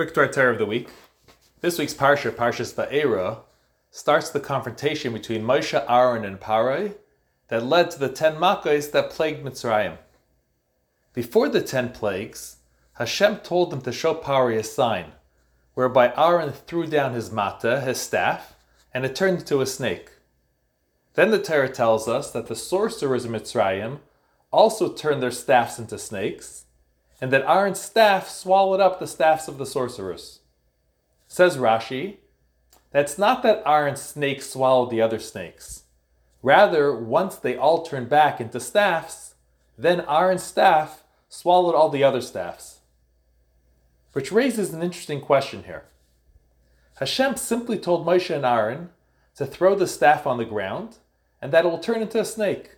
Quick to our Torah of the week. This week's parsha, Parshas Va'eira, starts the confrontation between Moshe, Aaron, and Parai that led to the ten Makkos that plagued Mitzrayim. Before the ten plagues, Hashem told them to show Parai a sign, whereby Aaron threw down his mata, his staff, and it turned into a snake. Then the Torah tells us that the sorcerers of Mitzrayim also turned their staffs into snakes, and that Aaron's staff swallowed up the staffs of the sorcerers. Says Rashi, that's not that Aaron's snake swallowed the other snakes. Rather, once they all turned back into staffs, then Aaron's staff swallowed all the other staffs. Which raises an interesting question here. Hashem simply told Moshe and Aaron to throw the staff on the ground and that it will turn into a snake.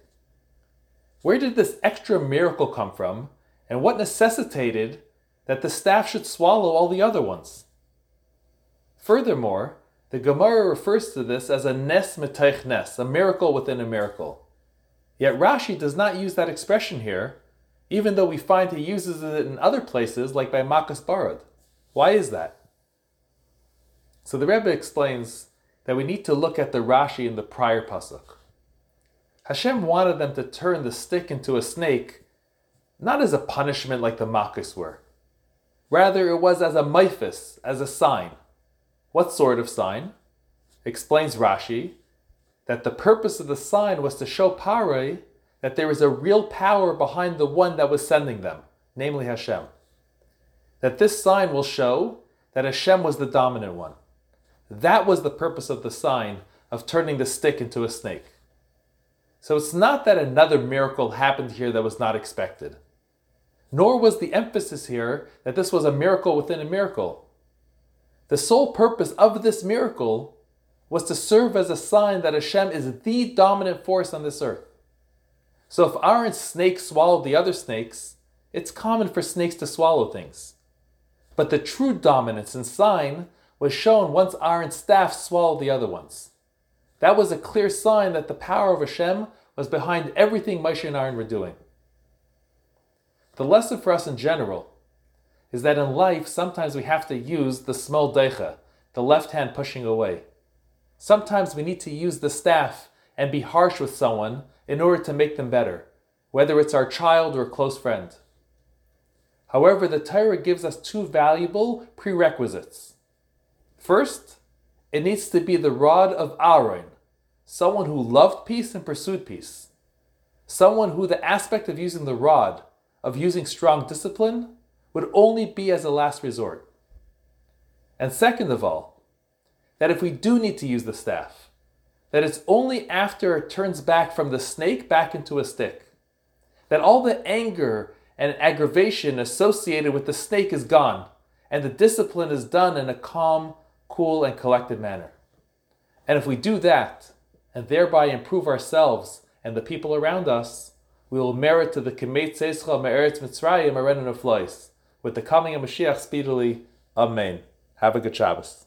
Where did this extra miracle come from and what necessitated that the staff should swallow all the other ones. Furthermore, the Gemara refers to this as a nes mitaych nes, a miracle within a miracle. Yet Rashi does not use that expression here, even though we find he uses it in other places, like by Makas Barad. Why is that? So the Rebbe explains that we need to look at the Rashi in the prior pasuk. Hashem wanted them to turn the stick into a snake not as a punishment like the Makkos were. Rather, it was as a mofes, as a sign. What sort of sign? Explains Rashi that the purpose of the sign was to show Parai that there is a real power behind the one that was sending them, namely Hashem. That this sign will show that Hashem was the dominant one. That was the purpose of the sign of turning the stick into a snake. So it's not that another miracle happened here that was not expected. Nor was the emphasis here that this was a miracle within a miracle. The sole purpose of this miracle was to serve as a sign that Hashem is the dominant force on this earth. So if Aaron's snake swallowed the other snakes, it's common for snakes to swallow things. But the true dominance and sign was shown once Aaron's staff swallowed the other ones. That was a clear sign that the power of Hashem was behind everything Moshe and Aaron were doing. The lesson for us in general is that in life, sometimes we have to use the smol docheh, the left hand pushing away. Sometimes we need to use the staff and be harsh with someone in order to make them better, whether it's our child or a close friend. However, the Torah gives us two valuable prerequisites. First, it needs to be the rod of Aaron, someone who loved peace and pursued peace, someone who the aspect of using the rod of using strong discipline would only be as a last resort. And second of all, that if we do need to use the staff, that it's only after it turns back from the snake back into a stick, that all the anger and aggravation associated with the snake is gone, and the discipline is done in a calm, cool, and collected manner. And if we do that, and thereby improve ourselves and the people around us, we will merit to the Kimei Tzeischa Me'eretz Mitzrayim Arenan of With the coming of Mashiach speedily. Amen. Have a good Shabbos.